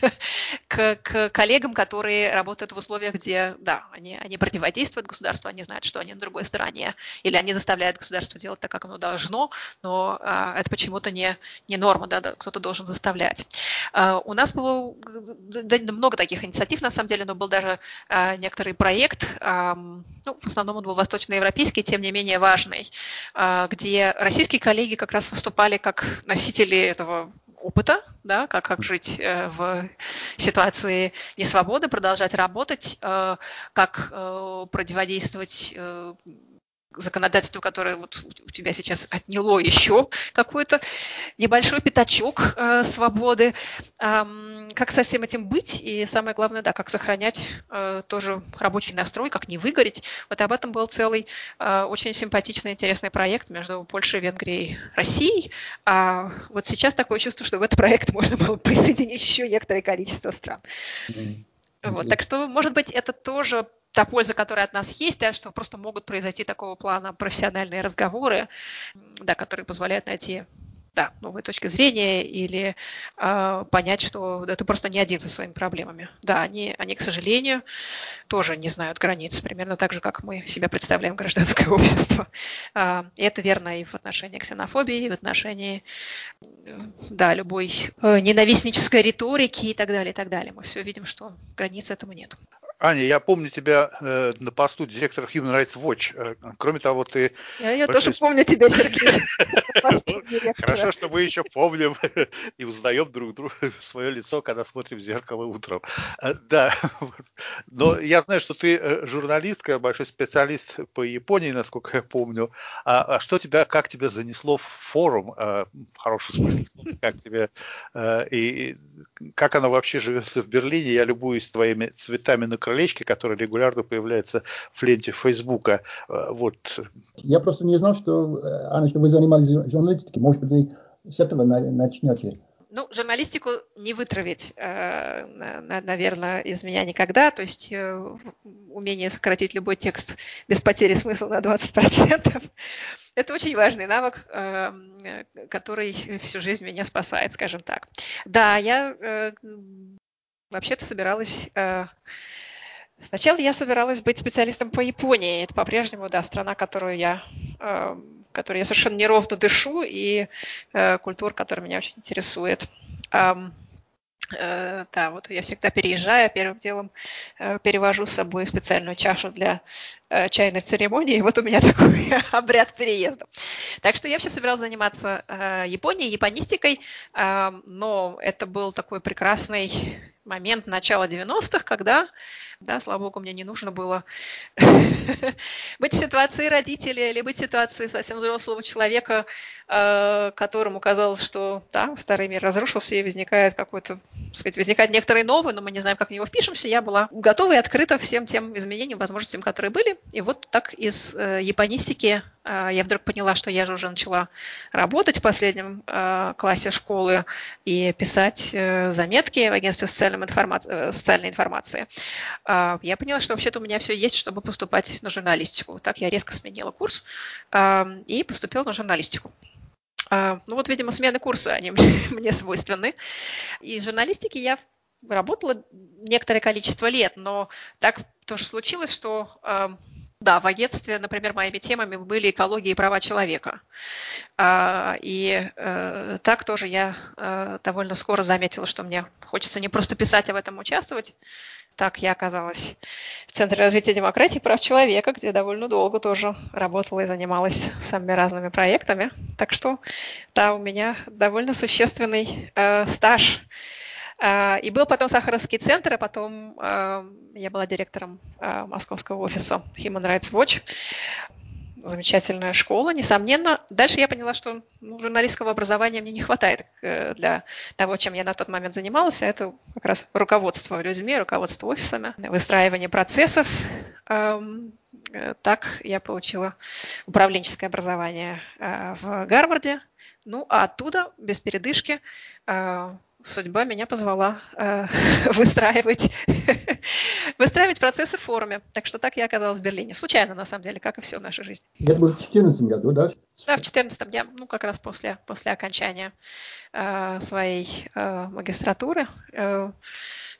к, к коллегам, которые работают в условиях, где, да, они, они противодействуют государству, они знают, что они на другой стороне, или они заставляют государство делать так, как оно должно, но а, это почему-то не, не норма, да, да кто-то должен заставлять. А, у нас было да, много таких инициатив, на самом деле, но был даже а, некоторый проект, а, ну, в основном он был восточноевропейский, тем не менее важный, а, где российские коллеги как раз выступали как носители этого опыта, да, как, как жить э, в ситуации несвободы, продолжать работать, э, как э, противодействовать э, законодательство, которое вот у тебя сейчас отняло еще какой-то небольшой пятачок э, свободы. Эм, как со всем этим быть? И самое главное, да, как сохранять э, тоже рабочий настрой, как не выгореть. Вот об этом был целый э, очень симпатичный, интересный проект между Польшей, Венгрией, Россией. А вот сейчас такое чувство, что в этот проект можно было присоединить еще некоторое количество стран. Mm-hmm. Вот, так что, может быть, это тоже та польза, которая от нас есть, да, что просто могут произойти такого плана профессиональные разговоры, да, которые позволяют найти да, новые точки зрения или э, понять, что да, ты просто не один со своими проблемами. Да, они, они, к сожалению, тоже не знают границ, примерно так же, как мы себя представляем гражданское общество. Э, и это верно и в отношении ксенофобии, и в отношении да, любой э, ненавистнической риторики и так далее, и так далее. Мы все видим, что границ этому нет. Аня, я помню тебя э, на посту директора Human Rights Watch. Э, кроме того, ты... Я, я большой... тоже помню тебя, Сергей. Хорошо, что мы еще помним и узнаем друг друга свое лицо, когда смотрим в зеркало утром. Э, да, но я знаю, что ты э, журналистка, большой специалист по Японии, насколько я помню. А, а что тебя, как тебя занесло в форум, в хорошем смысле, как тебе, и как оно вообще живется в Берлине? Я любуюсь твоими цветами на крылечке, который регулярно появляется в ленте Фейсбука. Вот. Я просто не знал, что, Анна, что вы занимались журналистикой. Может быть, вы с этого начнете. Ну, журналистику не вытравить, э, наверное, из меня никогда. То есть э, умение сократить любой текст без потери смысла на 20%. Это очень важный навык, э, который всю жизнь меня спасает, скажем так. Да, я вообще-то собиралась Сначала я собиралась быть специалистом по Японии. Это по-прежнему, да, страна, которую я, э, которой я совершенно неровно дышу, и э, культура, которая меня очень интересует. Эм, э, да, вот я всегда переезжаю, первым делом э, перевожу с собой специальную чашу для э, чайной церемонии, вот у меня такой обряд переезда. Так что я все собиралась заниматься э, Японией, японистикой, э, но это был такой прекрасный момент начала 90-х, когда да, слава богу, мне не нужно было быть в ситуации родителя или быть в ситуации совсем взрослого человека, э, которому казалось, что да, старый мир разрушился и возникает какой-то, сказать, возникает некоторый новый, но мы не знаем, как в него впишемся. Я была готова и открыта всем тем изменениям, возможностям, которые были. И вот так из э, японистики я вдруг поняла, что я же уже начала работать в последнем а, классе школы и писать э, заметки в агентстве социальной информации. Социальной информации. Я поняла, что вообще-то у меня все есть, чтобы поступать на журналистику. Так я резко сменила курс и поступила на журналистику. Ну вот, видимо, смены курса, они мне свойственны. И в журналистике я работала некоторое количество лет, но так тоже случилось, что да, в агентстве, например, моими темами были экология и права человека. А, и э, так тоже я э, довольно скоро заметила, что мне хочется не просто писать, а в этом участвовать. Так я оказалась в Центре развития демократии и прав человека, где довольно долго тоже работала и занималась самыми разными проектами. Так что, да, у меня довольно существенный э, стаж и был потом Сахаровский центр, а потом а, я была директором а, московского офиса Human Rights Watch. Замечательная школа, несомненно. Дальше я поняла, что ну, журналистского образования мне не хватает э, для того, чем я на тот момент занималась. Это как раз руководство людьми, руководство офисами, выстраивание процессов. Э, так я получила управленческое образование э, в Гарварде. Ну, а оттуда, без передышки, судьба меня позвала э, выстраивать, выстраивать процессы в форуме. Так что так я оказалась в Берлине. Случайно, на самом деле, как и все в нашей жизни. Это было в 2014 году, да? Да, в 2014 я, ну, как раз после, после окончания э, своей э, магистратуры э,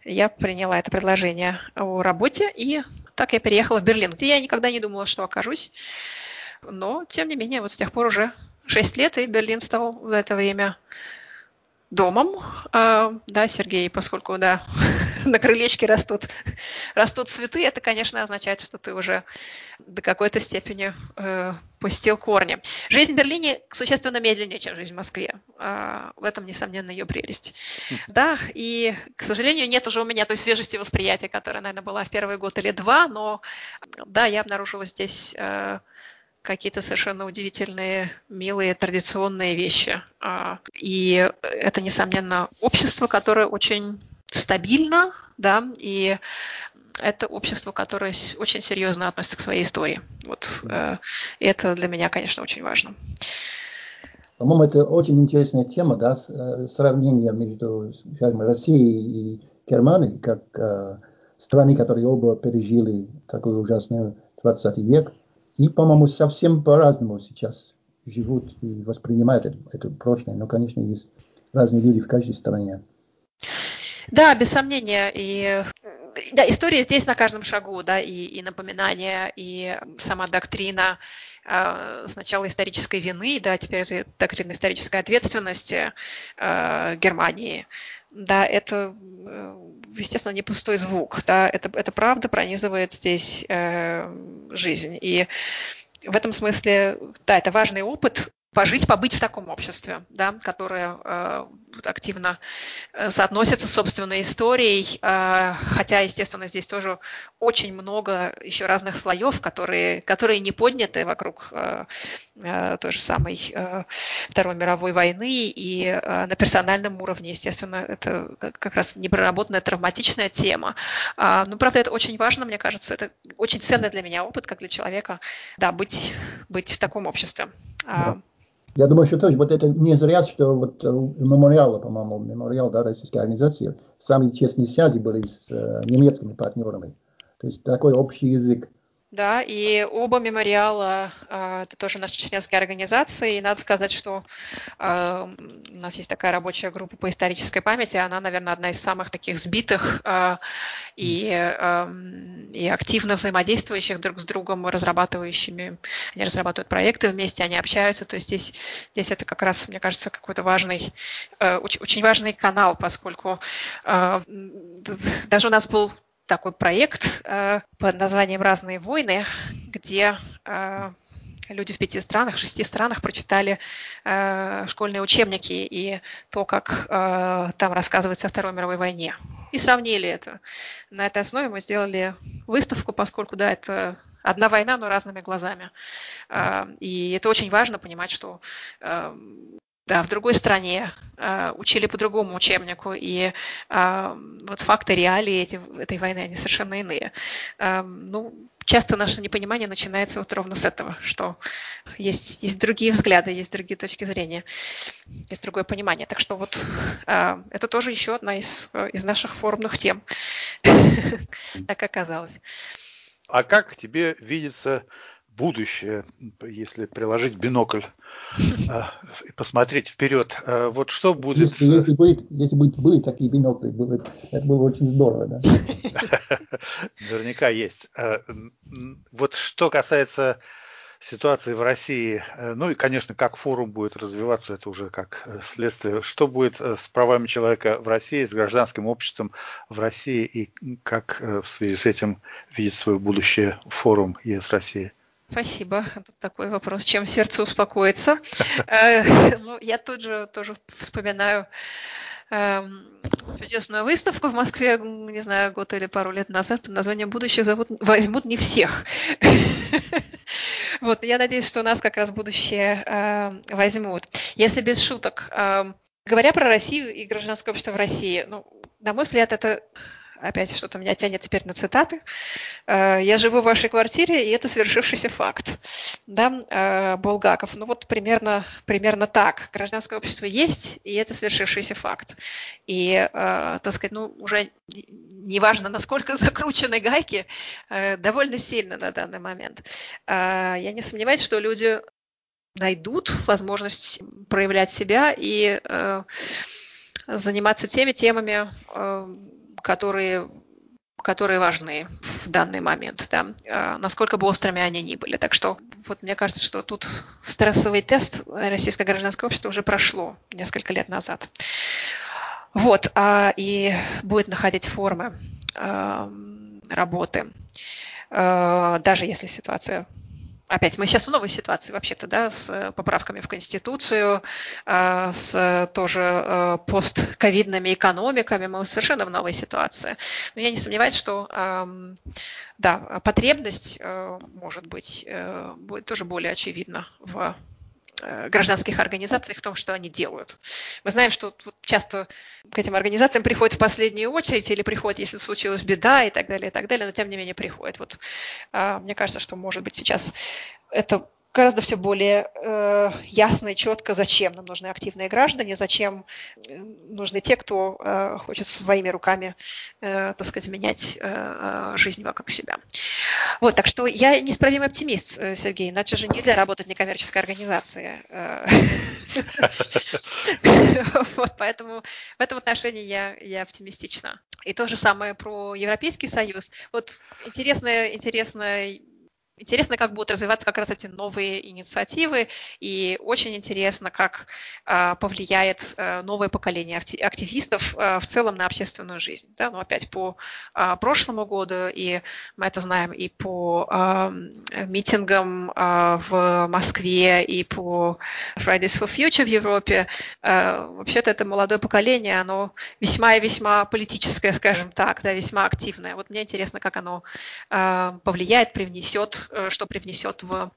я приняла это предложение о работе, и так я переехала в Берлин, где я никогда не думала, что окажусь. Но, тем не менее, вот с тех пор уже 6 лет, и Берлин стал за это время домом, а, да, Сергей, поскольку, да, на крылечке растут, растут цветы, это, конечно, означает, что ты уже до какой-то степени э, пустил корни. Жизнь в Берлине существенно медленнее, чем жизнь в Москве. Э, в этом, несомненно, ее прелесть. Да, и, к сожалению, нет уже у меня той свежести восприятия, которая, наверное, была в первый год или два, но, да, я обнаружила здесь... Э, какие-то совершенно удивительные, милые, традиционные вещи. А, и это, несомненно, общество, которое очень стабильно, да, и это общество, которое очень серьезно относится к своей истории. Вот э, это для меня, конечно, очень важно. По-моему, это очень интересная тема, да, э, сравнение между Россией и Германией, как э, страны, которые оба пережили такой ужасный 20 век. И, по-моему, совсем по-разному сейчас живут и воспринимают это, это прошлое. Но, конечно, есть разные люди в каждой стране. Да, без сомнения. И да, история здесь на каждом шагу, да, и, и напоминания, и сама доктрина э, сначала исторической вины, да, теперь доктрина исторической ответственности э, Германии. Да, это, э, естественно, не пустой звук, да, это, это правда пронизывает здесь э, жизнь. И в этом смысле, да, это важный опыт, пожить, побыть в таком обществе, да, которое э, активно э, соотносится с собственной историей, э, хотя, естественно, здесь тоже очень много еще разных слоев, которые, которые не подняты вокруг э, э, той же самой э, Второй мировой войны, и э, на персональном уровне, естественно, это как раз непроработанная травматичная тема. Э, но, правда, это очень важно, мне кажется, это очень ценный для меня опыт, как для человека, да, быть, быть в таком обществе. Да. Я думаю, что тоже вот это не зря, что вот у мемориала, по-моему, мемориал да, российской организации, самые честные связи были с э, немецкими партнерами. То есть такой общий язык да, и оба мемориала а, это тоже наши членские организации. И надо сказать, что а, у нас есть такая рабочая группа по исторической памяти. Она, наверное, одна из самых таких сбитых а, и, и активно взаимодействующих друг с другом, разрабатывающими. Они разрабатывают проекты вместе, они общаются. То есть здесь, здесь это как раз, мне кажется, какой-то важный, очень, очень важный канал, поскольку даже у нас был такой проект э, под названием «Разные войны», где э, люди в пяти странах, шести странах прочитали э, школьные учебники и то, как э, там рассказывается о Второй мировой войне. И сравнили это. На этой основе мы сделали выставку, поскольку, да, это одна война, но разными глазами. Э, и это очень важно понимать, что э, да, в другой стране э, учили по другому учебнику, и э, вот факты, реалии эти, этой войны, они совершенно иные. Э, ну, часто наше непонимание начинается вот ровно с этого, что есть, есть другие взгляды, есть другие точки зрения, есть другое понимание. Так что вот это тоже еще одна из, из наших форумных тем, так оказалось. А как тебе видится будущее, если приложить бинокль а, и посмотреть вперед. А, вот что будет... Если, если, будет, если будет, были такие бинокли, будет, это было очень здорово. Да? Наверняка есть. А, вот что касается ситуации в России, э, ну и, конечно, как форум будет развиваться, это уже как э, следствие. Что будет э, с правами человека в России, с гражданским обществом в России и как в связи с этим видит свое будущее форум ЕС России? Спасибо. Это такой вопрос, чем сердце успокоится. Э, ну, я тут же тоже вспоминаю эм, чудесную выставку в Москве, не знаю, год или пару лет назад под названием «Будущее зовут, возьмут не всех». Вот, я надеюсь, что у нас как раз будущее э, возьмут. Если без шуток, эм, говоря про Россию и гражданское общество в России, ну, на мой взгляд, это опять что-то меня тянет теперь на цитаты. Э, «Я живу в вашей квартире, и это свершившийся факт». Да, э, Булгаков. Ну вот примерно, примерно так. Гражданское общество есть, и это свершившийся факт. И, э, так сказать, ну уже неважно, насколько закручены гайки, довольно сильно на данный момент. Я не сомневаюсь, что люди найдут возможность проявлять себя и заниматься теми темами, которые которые важны в данный момент, да, а, насколько бы острыми они ни были. Так что вот мне кажется, что тут стрессовый тест российское гражданское общество уже прошло несколько лет назад. Вот, а, и будет находить формы а, работы, а, даже если ситуация опять мы сейчас в новой ситуации вообще-то, да, с э, поправками в Конституцию, э, с тоже э, постковидными экономиками, мы совершенно в новой ситуации. Но я не сомневаюсь, что да, потребность, может быть, будет тоже более очевидна в Э, гражданских организаций в том, что они делают. Мы знаем, что часто к этим организациям приходят в последнюю очередь или приходят, если случилась беда и так далее, и так далее, но тем не менее приходят. Вот, а, мне кажется, что, может быть, сейчас это гораздо все более э, ясно и четко, зачем нам нужны активные граждане, зачем э, нужны те, кто э, хочет своими руками, э, так сказать, менять э, э, жизнь вокруг себя. Вот, так что я неисправимый оптимист, э, Сергей, иначе же нельзя работать в некоммерческой организации. Вот, поэтому в этом отношении я, я оптимистична. И то же самое про Европейский Союз. Вот интересная, интересная Интересно, как будут развиваться как раз эти новые инициативы, и очень интересно, как э, повлияет э, новое поколение активистов э, в целом на общественную жизнь. Да? Ну, опять по э, прошлому году, и мы это знаем и по э, митингам э, в Москве, и по Fridays for Future в Европе. Э, вообще-то это молодое поколение, оно весьма и весьма политическое, скажем так, да, весьма активное. Вот мне интересно, как оно э, повлияет, привнесет что привнесет в,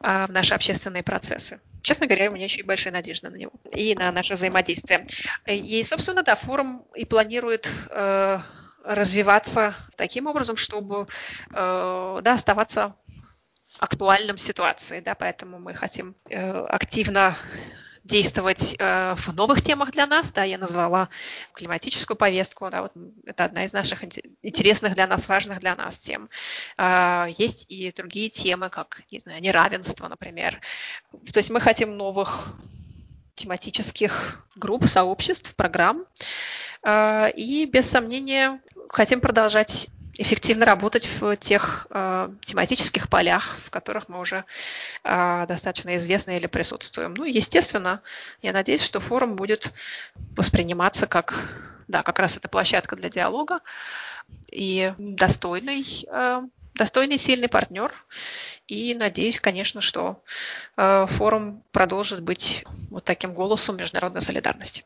э, в наши общественные процессы. Честно говоря, у меня еще и большая надежда на него и на наше взаимодействие. И, собственно, да, форум и планирует э, развиваться таким образом, чтобы да, оставаться актуальным ситуации, да, поэтому мы хотим активно действовать э, в новых темах для нас. Да, я назвала климатическую повестку. Да, вот это одна из наших интересных для нас, важных для нас тем. Э, есть и другие темы, как, не знаю, неравенство, например. То есть мы хотим новых тематических групп, сообществ, программ. Э, и без сомнения хотим продолжать эффективно работать в тех э, тематических полях, в которых мы уже э, достаточно известны или присутствуем. Ну, естественно, я надеюсь, что форум будет восприниматься как, да, как раз эта площадка для диалога и достойный, э, достойный сильный партнер. И надеюсь, конечно, что э, форум продолжит быть вот таким голосом международной солидарности.